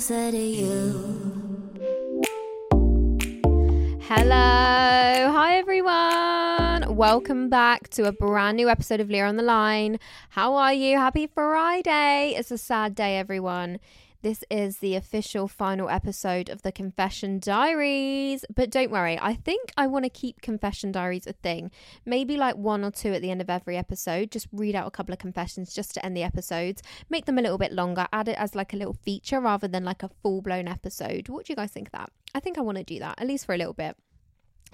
closer to you. Hello. Hi, everyone. Welcome back to a brand new episode of Leah on the Line. How are you? Happy Friday. It's a sad day, everyone. This is the official final episode of the Confession Diaries. But don't worry, I think I want to keep Confession Diaries a thing. Maybe like one or two at the end of every episode. Just read out a couple of confessions just to end the episodes. Make them a little bit longer. Add it as like a little feature rather than like a full blown episode. What do you guys think of that? I think I want to do that, at least for a little bit.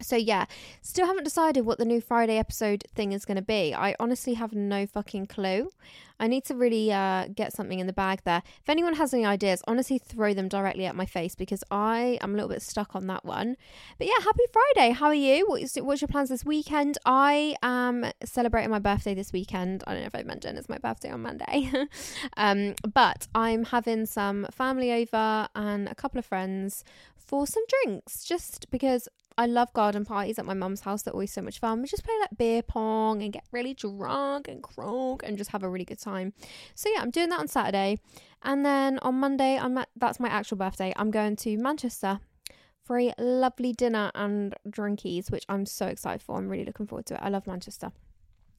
So yeah, still haven't decided what the new Friday episode thing is going to be. I honestly have no fucking clue. I need to really uh, get something in the bag there. If anyone has any ideas, honestly throw them directly at my face because I am a little bit stuck on that one. But yeah, happy Friday. How are you? What's, what's your plans this weekend? I am celebrating my birthday this weekend. I don't know if I mentioned it's my birthday on Monday. um, but I'm having some family over and a couple of friends for some drinks just because I love garden parties at my mum's house. They're always so much fun. We just play like beer pong and get really drunk and crunk and just have a really good time. So yeah, I'm doing that on Saturday, and then on Monday, I'm at, that's my actual birthday. I'm going to Manchester for a lovely dinner and drinkies, which I'm so excited for. I'm really looking forward to it. I love Manchester.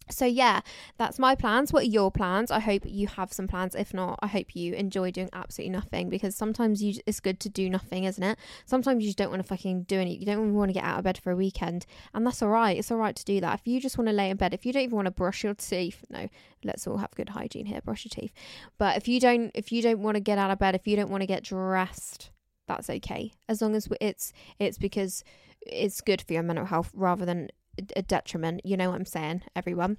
So yeah, that's my plans. What are your plans? I hope you have some plans. If not, I hope you enjoy doing absolutely nothing because sometimes you it's good to do nothing, isn't it? Sometimes you just don't want to fucking do anything. You don't even want to get out of bed for a weekend, and that's all right. It's all right to do that. If you just want to lay in bed, if you don't even want to brush your teeth, no, let's all have good hygiene here. Brush your teeth. But if you don't, if you don't want to get out of bed, if you don't want to get dressed, that's okay. As long as it's it's because it's good for your mental health rather than a detriment. You know what I'm saying, everyone.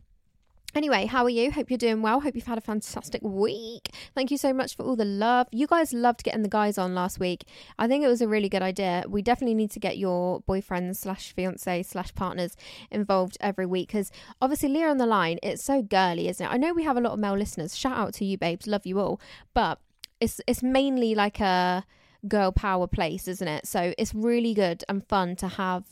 Anyway, how are you? Hope you're doing well. Hope you've had a fantastic week. Thank you so much for all the love. You guys loved getting the guys on last week. I think it was a really good idea. We definitely need to get your boyfriends slash fiance slash partners involved every week because obviously Leah on the line, it's so girly, isn't it? I know we have a lot of male listeners. Shout out to you, babes. Love you all. But it's it's mainly like a girl power place, isn't it? So it's really good and fun to have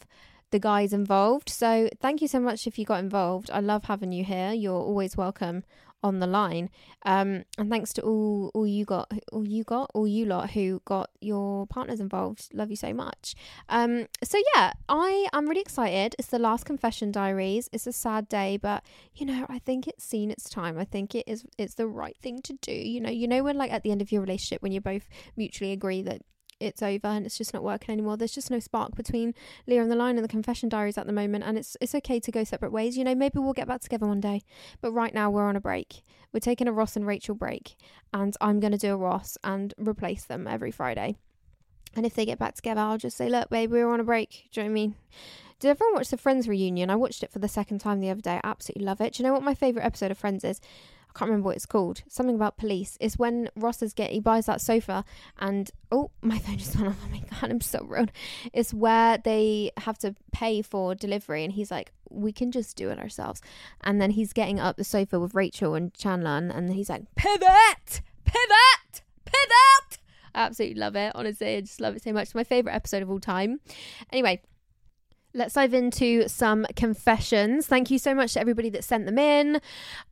the guys involved. So thank you so much if you got involved. I love having you here. You're always welcome on the line. Um, and thanks to all all you got, all you got, all you lot who got your partners involved. Love you so much. Um, so yeah, I am really excited. It's the last confession diaries. It's a sad day, but you know, I think it's seen its time. I think it is it's the right thing to do. You know, you know when like at the end of your relationship when you both mutually agree that it's over and it's just not working anymore. There's just no spark between Leah on the line and the confession diaries at the moment, and it's it's okay to go separate ways. You know, maybe we'll get back together one day, but right now we're on a break. We're taking a Ross and Rachel break, and I'm gonna do a Ross and replace them every Friday. And if they get back together, I'll just say, look, babe, we're on a break. Do you know what I mean? Did everyone watch the Friends reunion? I watched it for the second time the other day. I absolutely love it. Do you know what my favourite episode of Friends is? Can't remember what it's called. Something about police. It's when Ross is get he buys that sofa and oh my phone just went off. Oh my god, I'm so rude. It's where they have to pay for delivery and he's like, We can just do it ourselves. And then he's getting up the sofa with Rachel and Chandler and, and he's like, Pivot! Pivot! Pivot! I absolutely love it. Honestly, I just love it so much. It's my favourite episode of all time. Anyway, Let's dive into some confessions. Thank you so much to everybody that sent them in.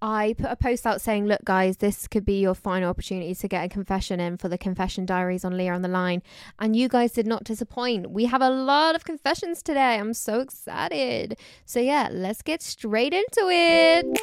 I put a post out saying, look, guys, this could be your final opportunity to get a confession in for the confession diaries on Leah on the line. And you guys did not disappoint. We have a lot of confessions today. I'm so excited. So, yeah, let's get straight into it.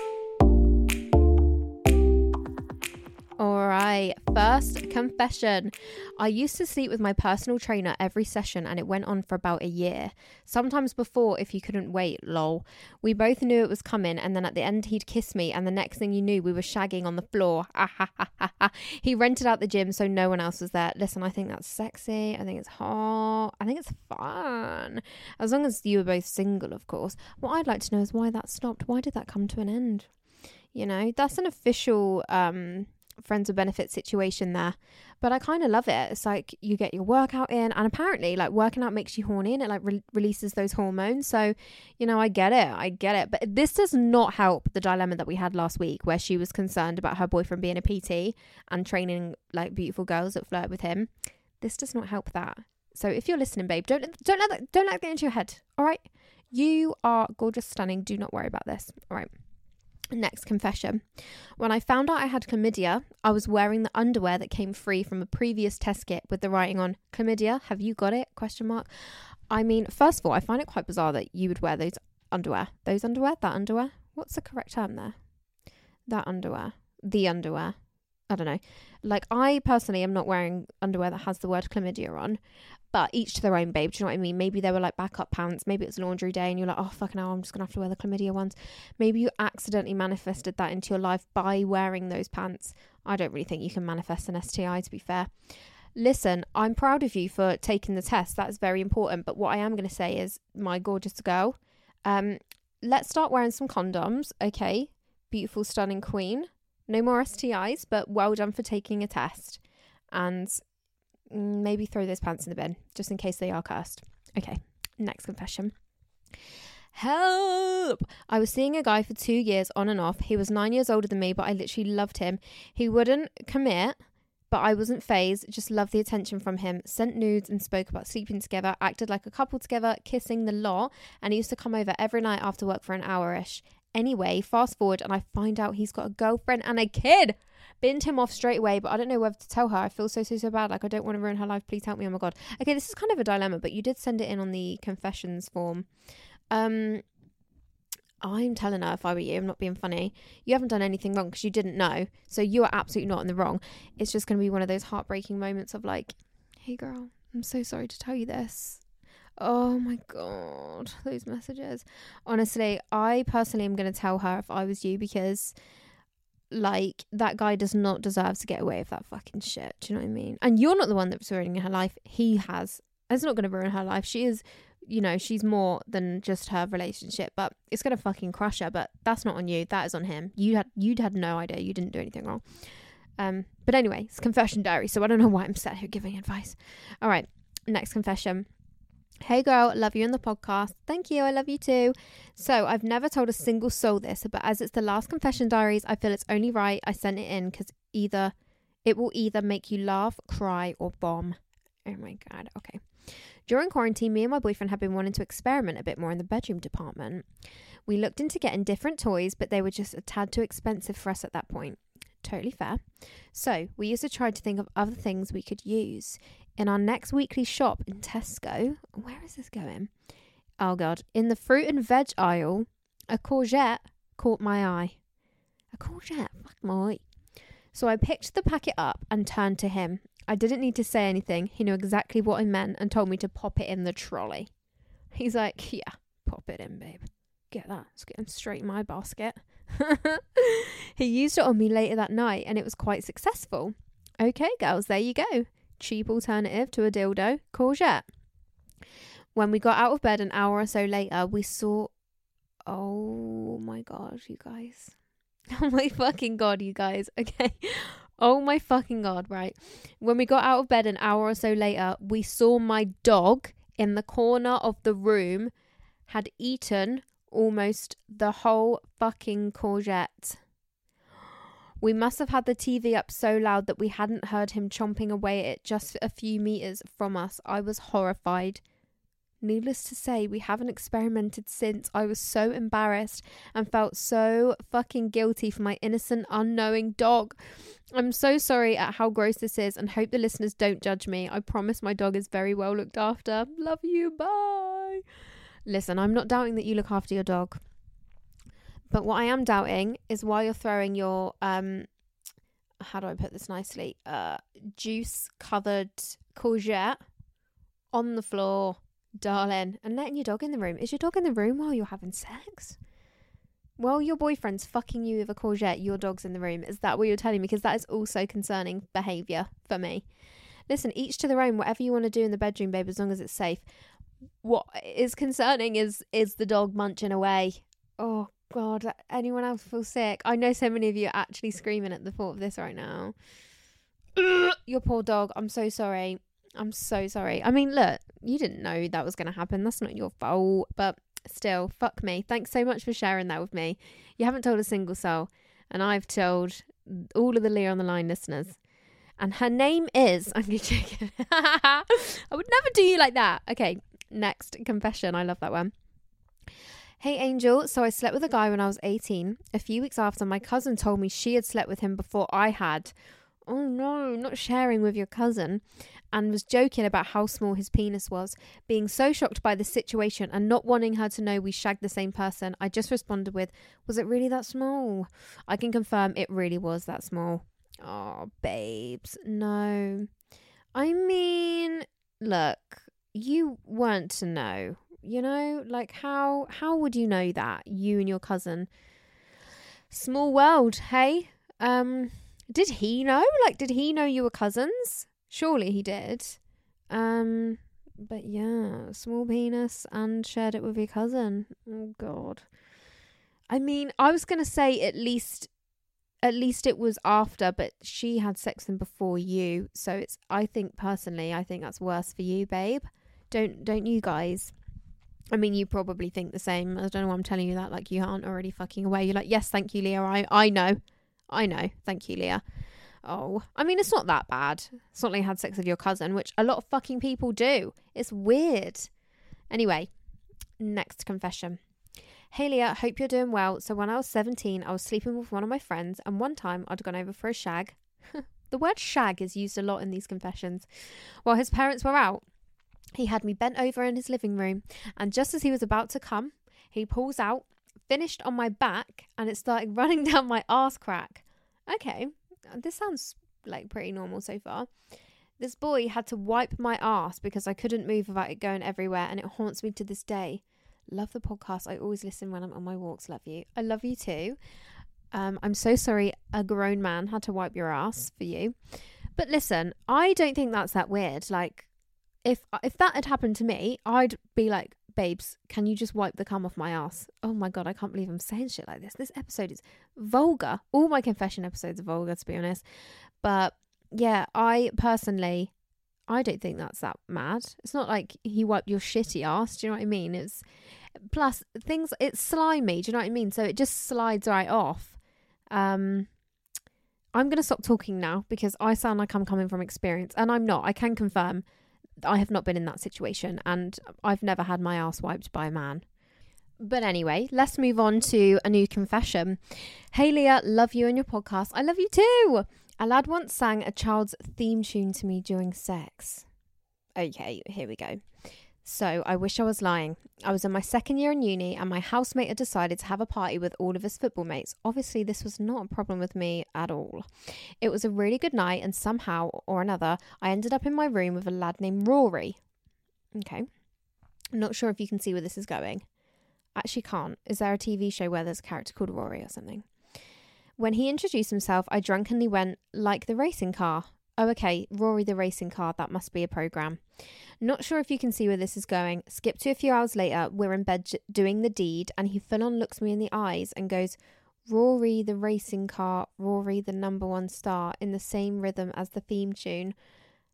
All right, first confession. I used to sleep with my personal trainer every session and it went on for about a year. Sometimes before, if you couldn't wait, lol. We both knew it was coming and then at the end he'd kiss me and the next thing you knew we were shagging on the floor. he rented out the gym so no one else was there. Listen, I think that's sexy. I think it's hot. I think it's fun. As long as you were both single, of course. What I'd like to know is why that stopped. Why did that come to an end? You know, that's an official um friends with benefits situation there. But I kind of love it. It's like you get your workout in, and apparently, like working out makes you horny and it like re- releases those hormones. So, you know, I get it. I get it. But this does not help the dilemma that we had last week where she was concerned about her boyfriend being a PT and training like beautiful girls that flirt with him. This does not help that. So if you're listening, babe, don't don't let that, don't let that get into your head. All right, you are gorgeous, stunning. Do not worry about this. All right. Next confession. When I found out I had chlamydia, I was wearing the underwear that came free from a previous test kit with the writing on chlamydia, have you got it? Question mark. I mean, first of all, I find it quite bizarre that you would wear those underwear. Those underwear? That underwear? What's the correct term there? That underwear. The underwear. I don't know. Like I personally am not wearing underwear that has the word chlamydia on, but each to their own, babe. Do you know what I mean? Maybe they were like backup pants. Maybe it's laundry day and you're like, oh, fucking hell, I'm just going to have to wear the chlamydia ones. Maybe you accidentally manifested that into your life by wearing those pants. I don't really think you can manifest an STI, to be fair. Listen, I'm proud of you for taking the test. That's very important. But what I am going to say is, my gorgeous girl, um, let's start wearing some condoms, okay? Beautiful, stunning queen. No more STIs, but well done for taking a test. And Mm, maybe throw those pants in the bin just in case they are cursed. Okay, next confession. Help! I was seeing a guy for two years on and off. He was nine years older than me, but I literally loved him. He wouldn't commit, but I wasn't phased, just loved the attention from him. Sent nudes and spoke about sleeping together, acted like a couple together, kissing the lot, and he used to come over every night after work for an hour ish. Anyway, fast forward, and I find out he's got a girlfriend and a kid binned him off straight away, but I don't know whether to tell her. I feel so, so, so bad. Like, I don't want to ruin her life. Please help me. Oh my God. Okay, this is kind of a dilemma, but you did send it in on the confessions form. Um, I'm telling her if I were you, I'm not being funny. You haven't done anything wrong because you didn't know. So you are absolutely not in the wrong. It's just going to be one of those heartbreaking moments of like, hey girl, I'm so sorry to tell you this. Oh my god, those messages. Honestly, I personally am going to tell her if I was you because like that guy does not deserve to get away with that fucking shit. Do you know what I mean? And you're not the one that's ruining her life. He has. It's not going to ruin her life. She is, you know, she's more than just her relationship, but it's going to fucking crush her. But that's not on you. That is on him. You had you'd had no idea. You didn't do anything wrong. Um, but anyway, it's confession diary, so I don't know why I'm sat here giving advice. All right, next confession. Hey girl, love you in the podcast. Thank you, I love you too. So, I've never told a single soul this, but as it's the last confession diaries, I feel it's only right I sent it in because either it will either make you laugh, cry, or bomb. Oh my god, okay. During quarantine, me and my boyfriend have been wanting to experiment a bit more in the bedroom department. We looked into getting different toys, but they were just a tad too expensive for us at that point. Totally fair. So, we used to try to think of other things we could use. In our next weekly shop in Tesco, where is this going? Oh god, in the fruit and veg aisle, a courgette caught my eye. A courgette, fuck my. So I picked the packet up and turned to him. I didn't need to say anything. He knew exactly what I meant and told me to pop it in the trolley. He's like, yeah, pop it in, babe. Get that. It's getting straight in my basket. he used it on me later that night and it was quite successful. Okay, girls, there you go cheap alternative to a dildo, courgette. When we got out of bed an hour or so later, we saw. Oh my god, you guys. Oh my fucking god, you guys. Okay. Oh my fucking god, right. When we got out of bed an hour or so later, we saw my dog in the corner of the room had eaten almost the whole fucking courgette. We must have had the TV up so loud that we hadn't heard him chomping away at it just a few meters from us. I was horrified. Needless to say, we haven't experimented since. I was so embarrassed and felt so fucking guilty for my innocent, unknowing dog. I'm so sorry at how gross this is and hope the listeners don't judge me. I promise my dog is very well looked after. Love you. Bye. Listen, I'm not doubting that you look after your dog. But what I am doubting is why you're throwing your um how do I put this nicely? Uh juice covered courgette on the floor, darling, and letting your dog in the room. Is your dog in the room while you're having sex? While your boyfriend's fucking you with a courgette, your dog's in the room. Is that what you're telling me? Because that is also concerning behaviour for me. Listen, each to their own. Whatever you want to do in the bedroom, babe, as long as it's safe. What is concerning is is the dog munching away. Oh God, anyone else feel sick? I know so many of you are actually screaming at the thought of this right now. Your poor dog. I'm so sorry. I'm so sorry. I mean, look, you didn't know that was going to happen. That's not your fault. But still, fuck me. Thanks so much for sharing that with me. You haven't told a single soul. And I've told all of the Leah on the Line listeners. And her name is. I'm joking. I would never do you like that. Okay, next confession. I love that one. Hey Angel, so I slept with a guy when I was 18. A few weeks after, my cousin told me she had slept with him before I had. Oh no, not sharing with your cousin. And was joking about how small his penis was. Being so shocked by the situation and not wanting her to know we shagged the same person, I just responded with, Was it really that small? I can confirm it really was that small. Oh, babes, no. I mean, look, you weren't to know you know like how how would you know that you and your cousin? Small world hey? Um did he know? Like did he know you were cousins? Surely he did. Um but yeah small penis and shared it with your cousin. Oh god. I mean i was gonna say at least at least it was after but she had sex and before you so it's i think personally i think that's worse for you babe. Don't don't you guys I mean, you probably think the same. I don't know why I'm telling you that. Like, you aren't already fucking aware. You're like, yes, thank you, Leah. I, I know. I know. Thank you, Leah. Oh, I mean, it's not that bad. It's not like you had sex with your cousin, which a lot of fucking people do. It's weird. Anyway, next confession. Hey Leah, hope you're doing well. So when I was 17, I was sleeping with one of my friends, and one time I'd gone over for a shag. the word shag is used a lot in these confessions. While his parents were out, he had me bent over in his living room, and just as he was about to come, he pulls out, finished on my back, and it started running down my ass crack. Okay, this sounds like pretty normal so far. This boy had to wipe my ass because I couldn't move without it going everywhere, and it haunts me to this day. Love the podcast. I always listen when I'm on my walks. Love you. I love you too. Um, I'm so sorry a grown man had to wipe your ass for you. But listen, I don't think that's that weird. Like, if if that had happened to me, I'd be like, babes, can you just wipe the cum off my ass? Oh my god, I can't believe I'm saying shit like this. This episode is vulgar. All my confession episodes are vulgar, to be honest. But yeah, I personally, I don't think that's that mad. It's not like he wiped your shitty ass. Do you know what I mean? It's plus things. It's slimy. Do you know what I mean? So it just slides right off. Um, I'm gonna stop talking now because I sound like I'm coming from experience, and I'm not. I can confirm I have not been in that situation and I've never had my ass wiped by a man. But anyway, let's move on to a new confession. Hey Leah, love you and your podcast. I love you too. A lad once sang a child's theme tune to me during sex. Okay, here we go. So I wish I was lying. I was in my second year in uni and my housemate had decided to have a party with all of his football mates. Obviously, this was not a problem with me at all. It was a really good night, and somehow or another, I ended up in my room with a lad named Rory. Okay. I'm not sure if you can see where this is going. Actually, can't. Is there a TV show where there's a character called Rory or something? When he introduced himself, I drunkenly went, like the racing car. Oh, okay, Rory the racing car, that must be a program. Not sure if you can see where this is going. Skip to a few hours later, we're in bed doing the deed, and he full on looks me in the eyes and goes, Rory the racing car, Rory the number one star, in the same rhythm as the theme tune.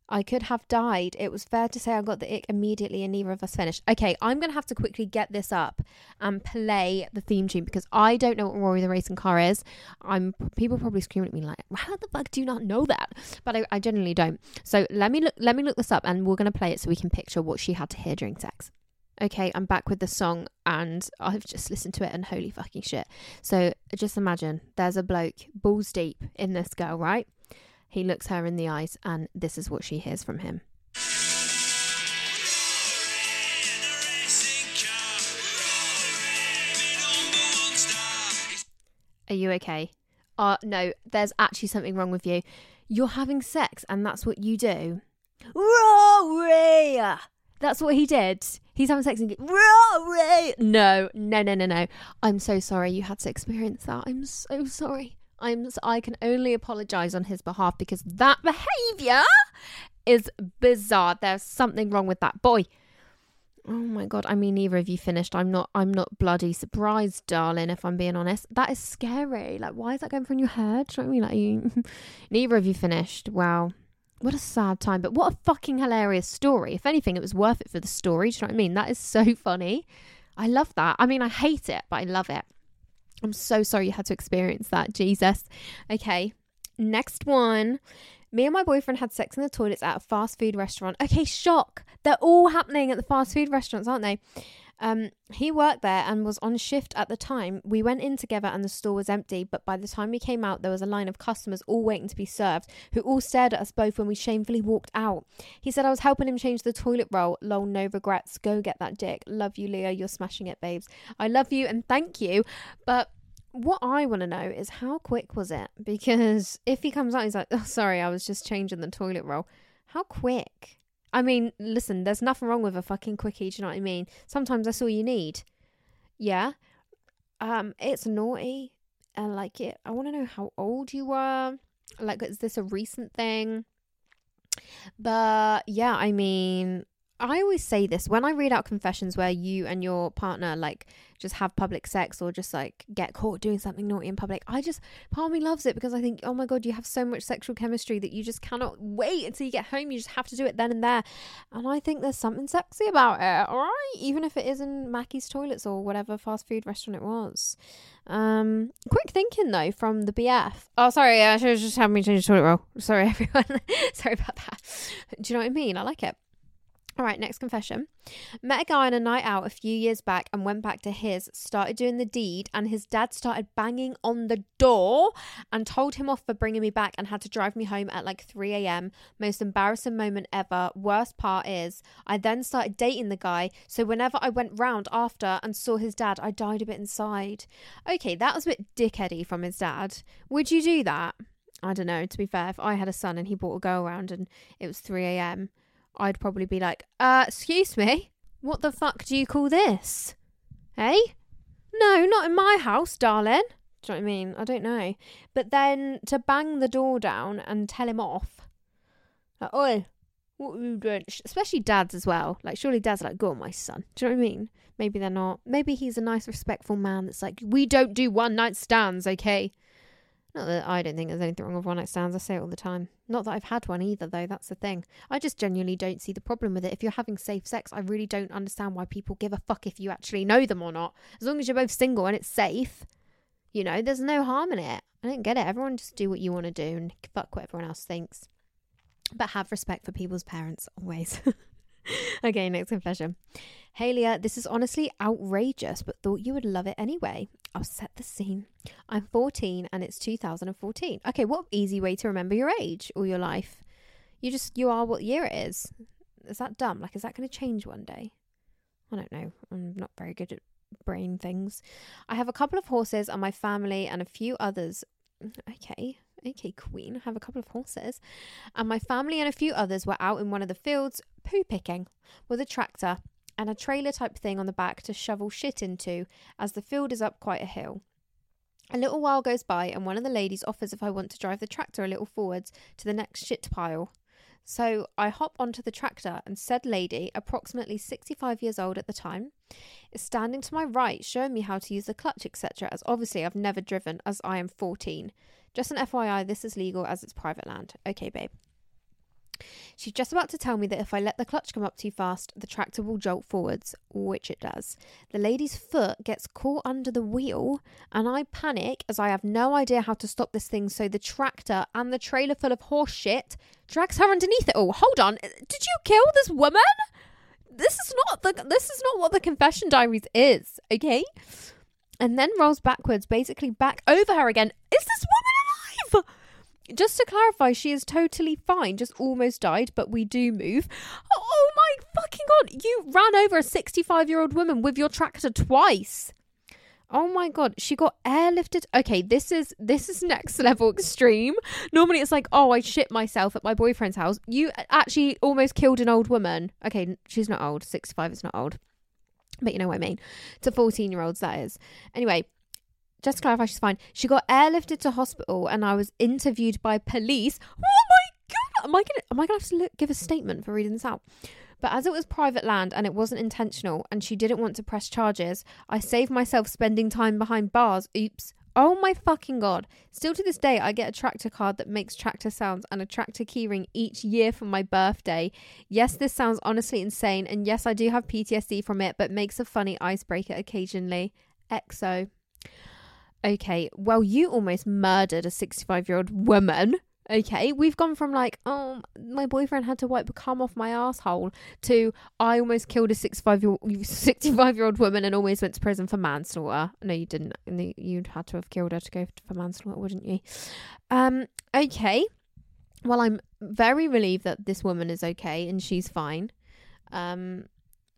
I could have died. It was fair to say I got the ick immediately and neither of us finished. Okay, I'm going to have to quickly get this up and play the theme tune because I don't know what Rory the Racing Car is. I'm people probably screaming at me like, "How the fuck do you not know that?" But I, I generally don't. So let me look let me look this up and we're going to play it so we can picture what she had to hear during sex. Okay, I'm back with the song and I've just listened to it and holy fucking shit. So just imagine there's a bloke balls deep in this girl, right? He looks her in the eyes, and this is what she hears from him. Are you okay? Uh, no, there's actually something wrong with you. You're having sex, and that's what you do. Rory! That's what he did. He's having sex and Rory! No, no, no, no, no. I'm so sorry you had to experience that. I'm so sorry. I'm I can only apologize on his behalf because that behavior is bizarre. There's something wrong with that boy. Oh my god, I mean neither of you finished. I'm not I'm not bloody surprised, darling, if I'm being honest. That is scary. Like why is that going through your head? Do you know what I mean? Like you neither of you finished. Wow. What a sad time, but what a fucking hilarious story. If anything, it was worth it for the story. Do you know what I mean? That is so funny. I love that. I mean, I hate it, but I love it. I'm so sorry you had to experience that. Jesus. Okay, next one. Me and my boyfriend had sex in the toilets at a fast food restaurant. Okay, shock. They're all happening at the fast food restaurants, aren't they? Um, he worked there and was on shift at the time. We went in together and the store was empty, but by the time we came out, there was a line of customers all waiting to be served who all stared at us both when we shamefully walked out. He said I was helping him change the toilet roll. Lol, no regrets. Go get that dick. Love you, Leah. You're smashing it, babes. I love you and thank you. But what I want to know is how quick was it? Because if he comes out, he's like, oh, sorry, I was just changing the toilet roll. How quick? I mean, listen, there's nothing wrong with a fucking quickie, do you know what I mean? Sometimes that's all you need. Yeah. Um, it's naughty. And like it I wanna know how old you were. Like is this a recent thing? But yeah, I mean I always say this when I read out confessions where you and your partner like just have public sex or just like get caught doing something naughty in public. I just part me loves it because I think, oh my god, you have so much sexual chemistry that you just cannot wait until you get home. You just have to do it then and there. And I think there's something sexy about it, all right? Even if it is in Mackie's toilets or whatever fast food restaurant it was. Um, quick thinking though from the BF. Oh, sorry, I should just have me change the toilet roll. Sorry, everyone. sorry about that. Do you know what I mean? I like it. All right, next confession. Met a guy on a night out a few years back and went back to his, started doing the deed, and his dad started banging on the door and told him off for bringing me back and had to drive me home at like 3 a.m. Most embarrassing moment ever. Worst part is, I then started dating the guy, so whenever I went round after and saw his dad, I died a bit inside. Okay, that was a bit dickheady from his dad. Would you do that? I don't know, to be fair, if I had a son and he brought a girl around and it was 3 a.m., I'd probably be like, uh, excuse me, what the fuck do you call this? Eh? No, not in my house, darling. Do you know what I mean? I don't know. But then to bang the door down and tell him off, like, oi, what are you doing? Especially dads as well. Like, surely dads are like, go on, my son. Do you know what I mean? Maybe they're not. Maybe he's a nice, respectful man that's like, we don't do one night stands, okay? Not that I don't think there's anything wrong with one night stands. I say it all the time. Not that I've had one either, though. That's the thing. I just genuinely don't see the problem with it. If you're having safe sex, I really don't understand why people give a fuck if you actually know them or not. As long as you're both single and it's safe, you know, there's no harm in it. I don't get it. Everyone just do what you want to do and fuck what everyone else thinks. But have respect for people's parents always. okay, next confession. Hey Leah, this is honestly outrageous, but thought you would love it anyway. I'll set the scene. I'm 14 and it's 2014. Okay, what easy way to remember your age or your life? You just, you are what year it is. Is that dumb? Like, is that going to change one day? I don't know. I'm not very good at brain things. I have a couple of horses and my family and a few others. Mm, okay, okay, Queen. I have a couple of horses. And my family and a few others were out in one of the fields poo picking with a tractor and a trailer type thing on the back to shovel shit into, as the field is up quite a hill. A little while goes by, and one of the ladies offers if I want to drive the tractor a little forwards to the next shit pile. So I hop onto the tractor, and said lady, approximately 65 years old at the time, is standing to my right, showing me how to use the clutch, etc., as obviously I've never driven, as I am 14. Just an FYI, this is legal as it's private land. Okay, babe. She's just about to tell me that if I let the clutch come up too fast, the tractor will jolt forwards, which it does. The lady's foot gets caught under the wheel, and I panic as I have no idea how to stop this thing, so the tractor and the trailer full of horse shit drags her underneath it all. Hold on, did you kill this woman? This is not the this is not what the confession diaries is, okay? And then rolls backwards, basically back over her again. Is this woman alive? Just to clarify, she is totally fine, just almost died, but we do move. Oh, my fucking god, you ran over a 65 year old woman with your tractor twice. Oh my god, she got airlifted. Okay, this is this is next level extreme. Normally it's like, "Oh, I shit myself at my boyfriend's house." You actually almost killed an old woman. Okay, she's not old. 65 is not old. But you know what I mean. To 14-year-olds that is. Anyway, just to clarify, she's fine. She got airlifted to hospital, and I was interviewed by police. Oh my god! Am I gonna am I gonna have to look, give a statement for reading this out? But as it was private land and it wasn't intentional, and she didn't want to press charges, I saved myself spending time behind bars. Oops. Oh my fucking god. Still to this day, I get a tractor card that makes tractor sounds and a tractor keyring each year for my birthday. Yes, this sounds honestly insane, and yes, I do have PTSD from it, but makes a funny icebreaker occasionally. EXO. Okay, well, you almost murdered a 65 year old woman. Okay, we've gone from like, oh, my boyfriend had to wipe cum off my asshole to I almost killed a 65 year 65 year old woman and almost went to prison for manslaughter. No, you didn't. You'd had to have killed her to go for manslaughter, wouldn't you? Um, okay. Well, I'm very relieved that this woman is okay and she's fine. Um,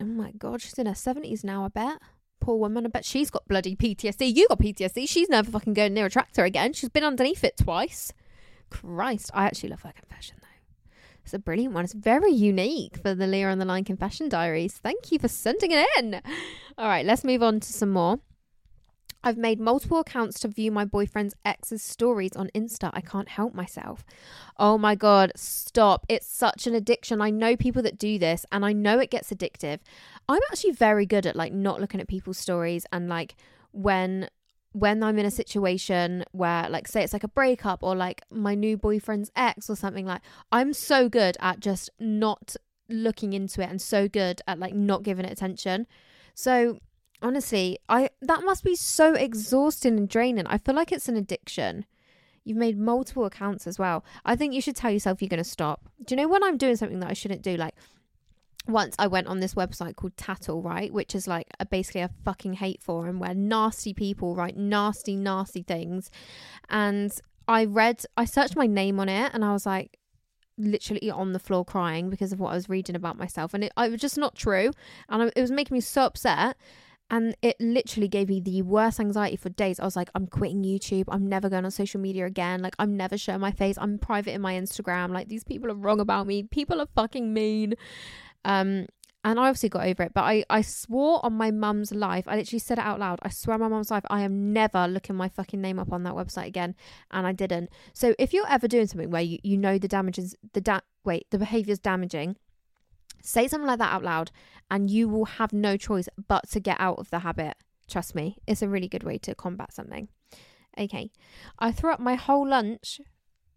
oh my god, she's in her 70s now, I bet. Poor woman, I bet she's got bloody PTSD. You got PTSD. She's never fucking going near a tractor again. She's been underneath it twice. Christ, I actually love her confession though. It's a brilliant one. It's very unique for the Leah on the Line confession diaries. Thank you for sending it in. All right, let's move on to some more. I've made multiple accounts to view my boyfriend's ex's stories on Insta. I can't help myself. Oh my God, stop. It's such an addiction. I know people that do this and I know it gets addictive. I'm actually very good at like not looking at people's stories and like when when I'm in a situation where, like, say it's like a breakup or like my new boyfriend's ex or something, like, I'm so good at just not looking into it and so good at like not giving it attention. So, honestly, I that must be so exhausting and draining. I feel like it's an addiction. You've made multiple accounts as well. I think you should tell yourself you're going to stop. Do you know when I'm doing something that I shouldn't do? Like, once I went on this website called Tattle, right, which is like a, basically a fucking hate forum where nasty people write nasty, nasty things. And I read, I searched my name on it and I was like, literally on the floor crying because of what I was reading about myself. And it, was just not true. And I, it was making me so upset. And it literally gave me the worst anxiety for days. I was like, I'm quitting YouTube. I'm never going on social media again. Like, I'm never showing my face. I'm private in my Instagram. Like, these people are wrong about me. People are fucking mean. Um, and I obviously got over it, but I, I swore on my mum's life, I literally said it out loud. I swear on my mum's life, I am never looking my fucking name up on that website again. And I didn't. So if you're ever doing something where you, you know the damages, the da- wait, the behavior's damaging, say something like that out loud and you will have no choice but to get out of the habit. Trust me, it's a really good way to combat something. Okay. I threw up my whole lunch,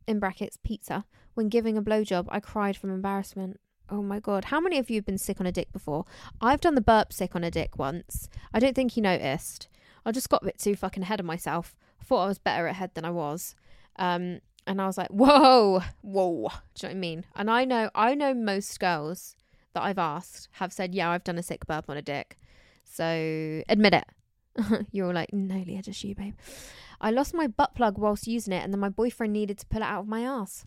in brackets, pizza, when giving a blowjob. I cried from embarrassment. Oh my god, how many of you have been sick on a dick before? I've done the burp sick on a dick once. I don't think you noticed. I just got a bit too fucking ahead of myself. I thought I was better ahead than I was. Um, and I was like, whoa, whoa. Do you know what I mean? And I know, I know most girls that I've asked have said, yeah, I've done a sick burp on a dick. So admit it. You're all like, no, Leah, just you, babe. I lost my butt plug whilst using it, and then my boyfriend needed to pull it out of my ass.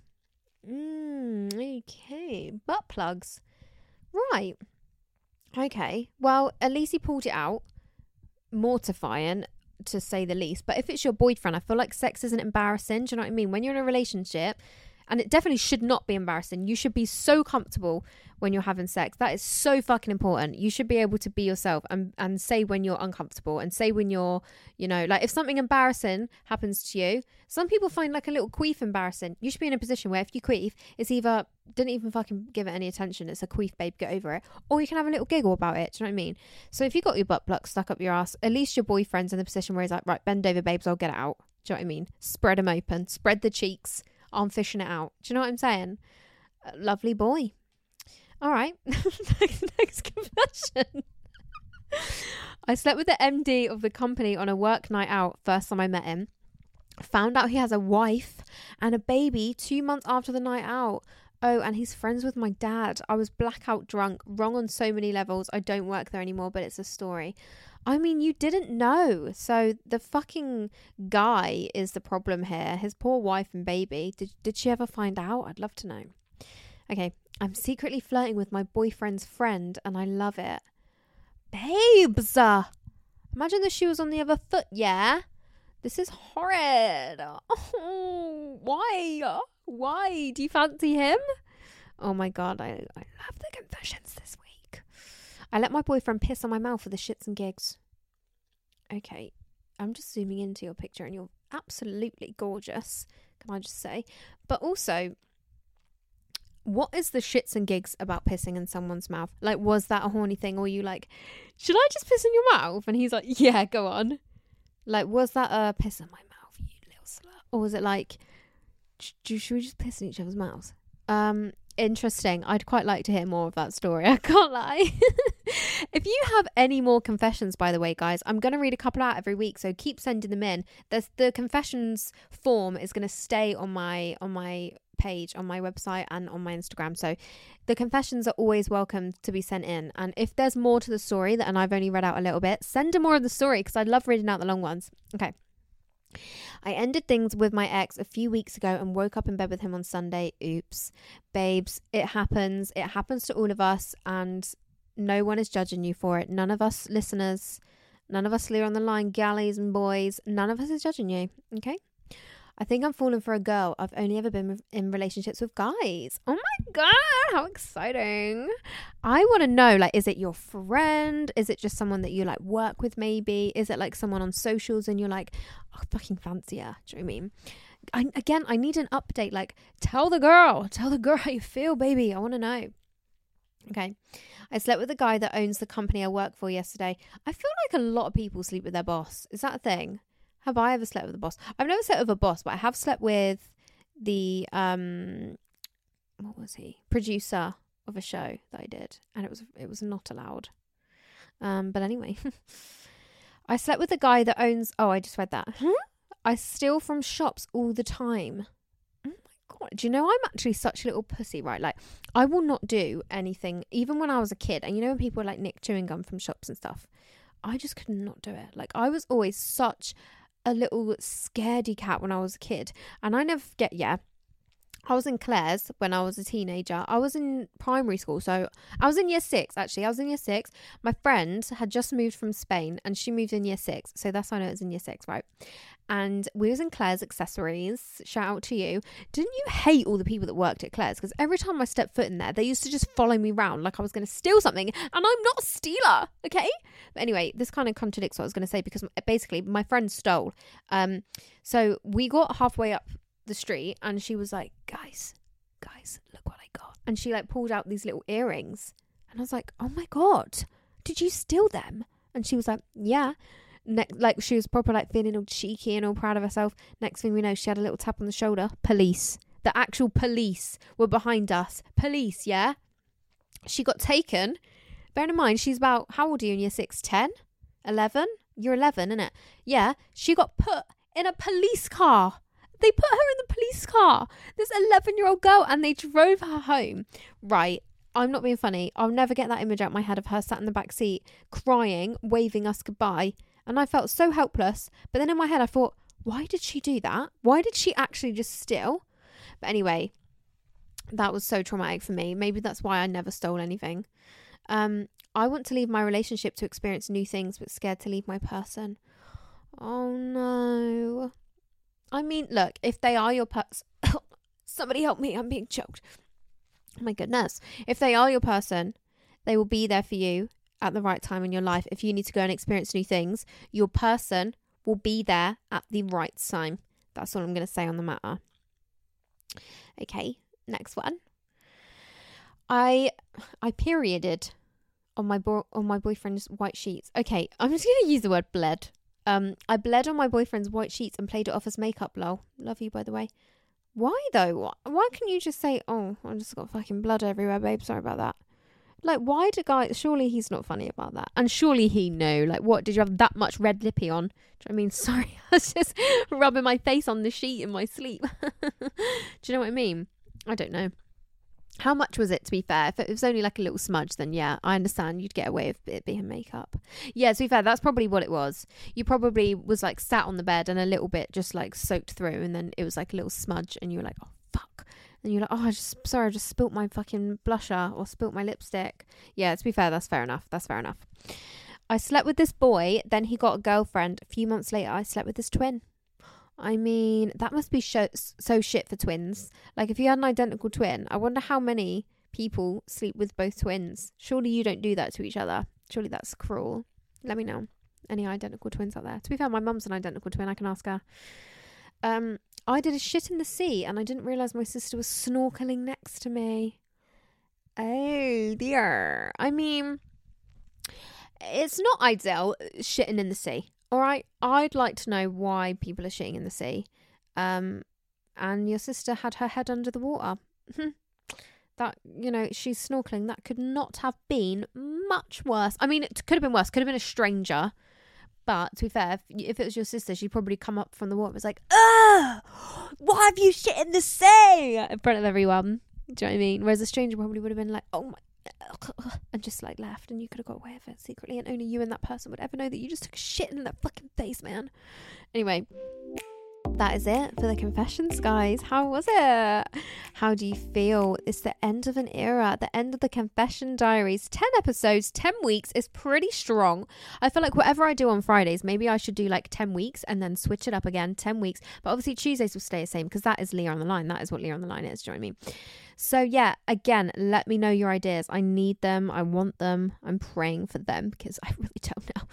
Mm, okay. Butt plugs. Right. Okay. Well, at least he pulled it out. Mortifying, to say the least. But if it's your boyfriend, I feel like sex isn't embarrassing. Do you know what I mean? When you're in a relationship, and it definitely should not be embarrassing. You should be so comfortable when you're having sex. That is so fucking important. You should be able to be yourself and, and say when you're uncomfortable and say when you're, you know, like if something embarrassing happens to you, some people find like a little queef embarrassing. You should be in a position where if you queef, it's either didn't even fucking give it any attention, it's a queef, babe, get over it. Or you can have a little giggle about it. Do you know what I mean? So if you got your butt plug stuck up your ass, at least your boyfriend's in the position where he's like, right, bend over, babes, I'll get it out. Do you know what I mean? Spread them open, spread the cheeks I'm fishing it out. Do you know what I'm saying? lovely boy. All right. next, confession. I slept with the MD of the company on a work night out first time I met him. Found out he has a wife and a baby two months after the night out. Oh, and he's friends with my dad. I was blackout drunk, wrong on so many levels. I don't work there anymore, but it's a story. I mean, you didn't know. So the fucking guy is the problem here. His poor wife and baby. Did did she ever find out? I'd love to know. Okay, I'm secretly flirting with my boyfriend's friend and I love it. Babes! Imagine the shoe was on the other foot, yeah? This is horrid. Oh, why? Why? Do you fancy him? Oh my god, I, I love the confessions this week. I let my boyfriend piss on my mouth for the shits and gigs. Okay, I'm just zooming into your picture and you're absolutely gorgeous, can I just say? But also, what is the shits and gigs about pissing in someone's mouth? Like, was that a horny thing? Or you like, should I just piss in your mouth? And he's like, yeah, go on. Like, was that a piss in my mouth, you little slut? Or was it like, should we just piss in each other's mouths? Um, interesting. I'd quite like to hear more of that story. I can't lie. if you have any more confessions, by the way, guys, I'm going to read a couple out every week. So keep sending them in. There's the confessions form is going to stay on my on my page on my website and on my Instagram. So the confessions are always welcome to be sent in. And if there's more to the story that and I've only read out a little bit, send in more of the story because I love reading out the long ones. Okay. I ended things with my ex a few weeks ago and woke up in bed with him on Sunday. Oops. Babes, it happens. It happens to all of us, and no one is judging you for it. None of us listeners, none of us here on the line, galleys and boys, none of us is judging you. Okay? I think I'm falling for a girl. I've only ever been in relationships with guys. Oh my god, how exciting! I want to know like is it your friend? Is it just someone that you like work with maybe? Is it like someone on socials and you're like, "Oh, fucking fancy her." Do you know what I mean? I, again, I need an update. Like, tell the girl, tell the girl how you feel, baby. I want to know. Okay. I slept with the guy that owns the company I work for yesterday. I feel like a lot of people sleep with their boss. Is that a thing? Have I ever slept with a boss? I've never slept with a boss, but I have slept with the um what was he? Producer of a show that I did. And it was it was not allowed. Um but anyway. I slept with the guy that owns oh, I just read that. Huh? I steal from shops all the time. Oh my god. Do you know I'm actually such a little pussy, right? Like I will not do anything even when I was a kid. And you know when people like nick chewing gum from shops and stuff. I just could not do it. Like I was always such a little scaredy cat when I was a kid. And I never forget, yeah, I was in Claire's when I was a teenager. I was in primary school. So I was in year six, actually. I was in year six. My friend had just moved from Spain and she moved in year six. So that's why I know it was in year six, right? And we was in Claire's accessories. Shout out to you. Didn't you hate all the people that worked at Claire's? Because every time I stepped foot in there, they used to just follow me around like I was going to steal something. And I'm not a stealer, okay? But anyway, this kind of contradicts what I was going to say because basically my friend stole. Um, so we got halfway up the street and she was like, guys, guys, look what I got. And she like pulled out these little earrings. And I was like, oh my God, did you steal them? And she was like, yeah. Ne- like she was proper like feeling all cheeky and all proud of herself. Next thing we know, she had a little tap on the shoulder. Police. The actual police were behind us. Police, yeah? She got taken. Bear in mind, she's about, how old are you in year six? 10? 11? You're 11, isn't it? Yeah. She got put in a police car they put her in the police car. This 11 year old girl, and they drove her home. Right. I'm not being funny. I'll never get that image out of my head of her sat in the back seat, crying, waving us goodbye. And I felt so helpless. But then in my head, I thought, why did she do that? Why did she actually just steal? But anyway, that was so traumatic for me. Maybe that's why I never stole anything. Um, I want to leave my relationship to experience new things, but scared to leave my person. Oh no. Mean, look, if they are your person, somebody help me, I'm being choked. Oh my goodness. If they are your person, they will be there for you at the right time in your life. If you need to go and experience new things, your person will be there at the right time. That's all I'm going to say on the matter. Okay, next one. I I perioded on my bo- on my boyfriend's white sheets. Okay, I'm just going to use the word bled um, I bled on my boyfriend's white sheets and played it off as makeup. Lol. Love you, by the way. Why though? Why can't you just say, "Oh, I just got fucking blood everywhere, babe"? Sorry about that. Like, why do guys? Surely he's not funny about that, and surely he know. Like, what did you have that much red lippy on? Do you know I mean? Sorry, I was just rubbing my face on the sheet in my sleep. do you know what I mean? I don't know. How much was it, to be fair? If it was only like a little smudge, then yeah, I understand you'd get away with it being makeup. Yeah, to be fair, that's probably what it was. You probably was like sat on the bed and a little bit just like soaked through, and then it was like a little smudge, and you were like, oh, fuck. And you're like, oh, I just, sorry, I just spilt my fucking blusher or spilt my lipstick. Yeah, to be fair, that's fair enough. That's fair enough. I slept with this boy, then he got a girlfriend. A few months later, I slept with this twin. I mean, that must be sh- so shit for twins. Like, if you had an identical twin, I wonder how many people sleep with both twins. Surely you don't do that to each other. Surely that's cruel. Let me know. Any identical twins out there? To be fair, my mum's an identical twin. I can ask her. Um, I did a shit in the sea and I didn't realise my sister was snorkeling next to me. Oh dear. I mean, it's not ideal uh, shitting in the sea. All right, I'd like to know why people are shitting in the sea. Um, and your sister had her head under the water. Hmm. that you know she's snorkeling. That could not have been much worse. I mean it could have been worse. Could have been a stranger. But to be fair if, it was your sister she'd probably come up from the water and was like Ugh, why have you shit in the sea? In front of everyone. Do you know what i mean? Whereas a stranger probably would have been like oh my and just like left and you could have got away with it secretly and only you and that person would ever know that you just took shit in that fucking face man anyway that is it for the confessions, guys. How was it? How do you feel? It's the end of an era, the end of the confession diaries. 10 episodes, 10 weeks is pretty strong. I feel like whatever I do on Fridays, maybe I should do like 10 weeks and then switch it up again, 10 weeks. But obviously, Tuesdays will stay the same because that is Leah on the line. That is what Leah on the line is. Do you know what I mean? So, yeah, again, let me know your ideas. I need them. I want them. I'm praying for them because I really don't know.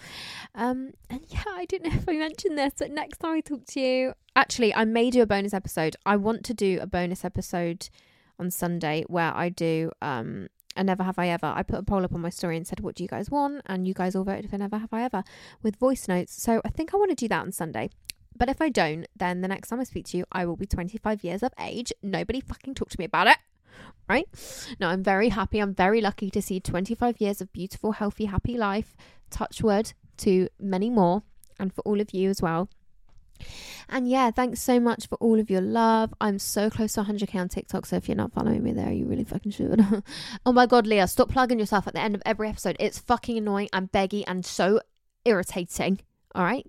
Um, and yeah, I don't know if I mentioned this, but next time I talk to you, actually, I may do a bonus episode. I want to do a bonus episode on Sunday where I do um a never have I ever. I put a poll up on my story and said, What do you guys want? And you guys all voted for never have I ever with voice notes. So I think I want to do that on Sunday. But if I don't, then the next time I speak to you, I will be 25 years of age. Nobody fucking talk to me about it right? Now, I'm very happy. I'm very lucky to see 25 years of beautiful, healthy, happy life. Touch wood to many more, and for all of you as well. And yeah, thanks so much for all of your love. I'm so close to 100k on TikTok, so if you're not following me there, you really fucking should. oh my god, Leah, stop plugging yourself at the end of every episode. It's fucking annoying and beggy and so irritating. All right.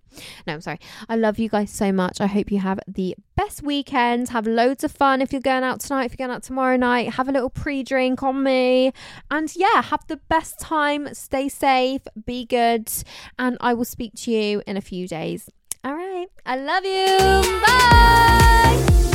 No, I'm sorry. I love you guys so much. I hope you have the best weekend. Have loads of fun if you're going out tonight, if you're going out tomorrow night. Have a little pre drink on me. And yeah, have the best time. Stay safe. Be good. And I will speak to you in a few days. All right. I love you. Bye.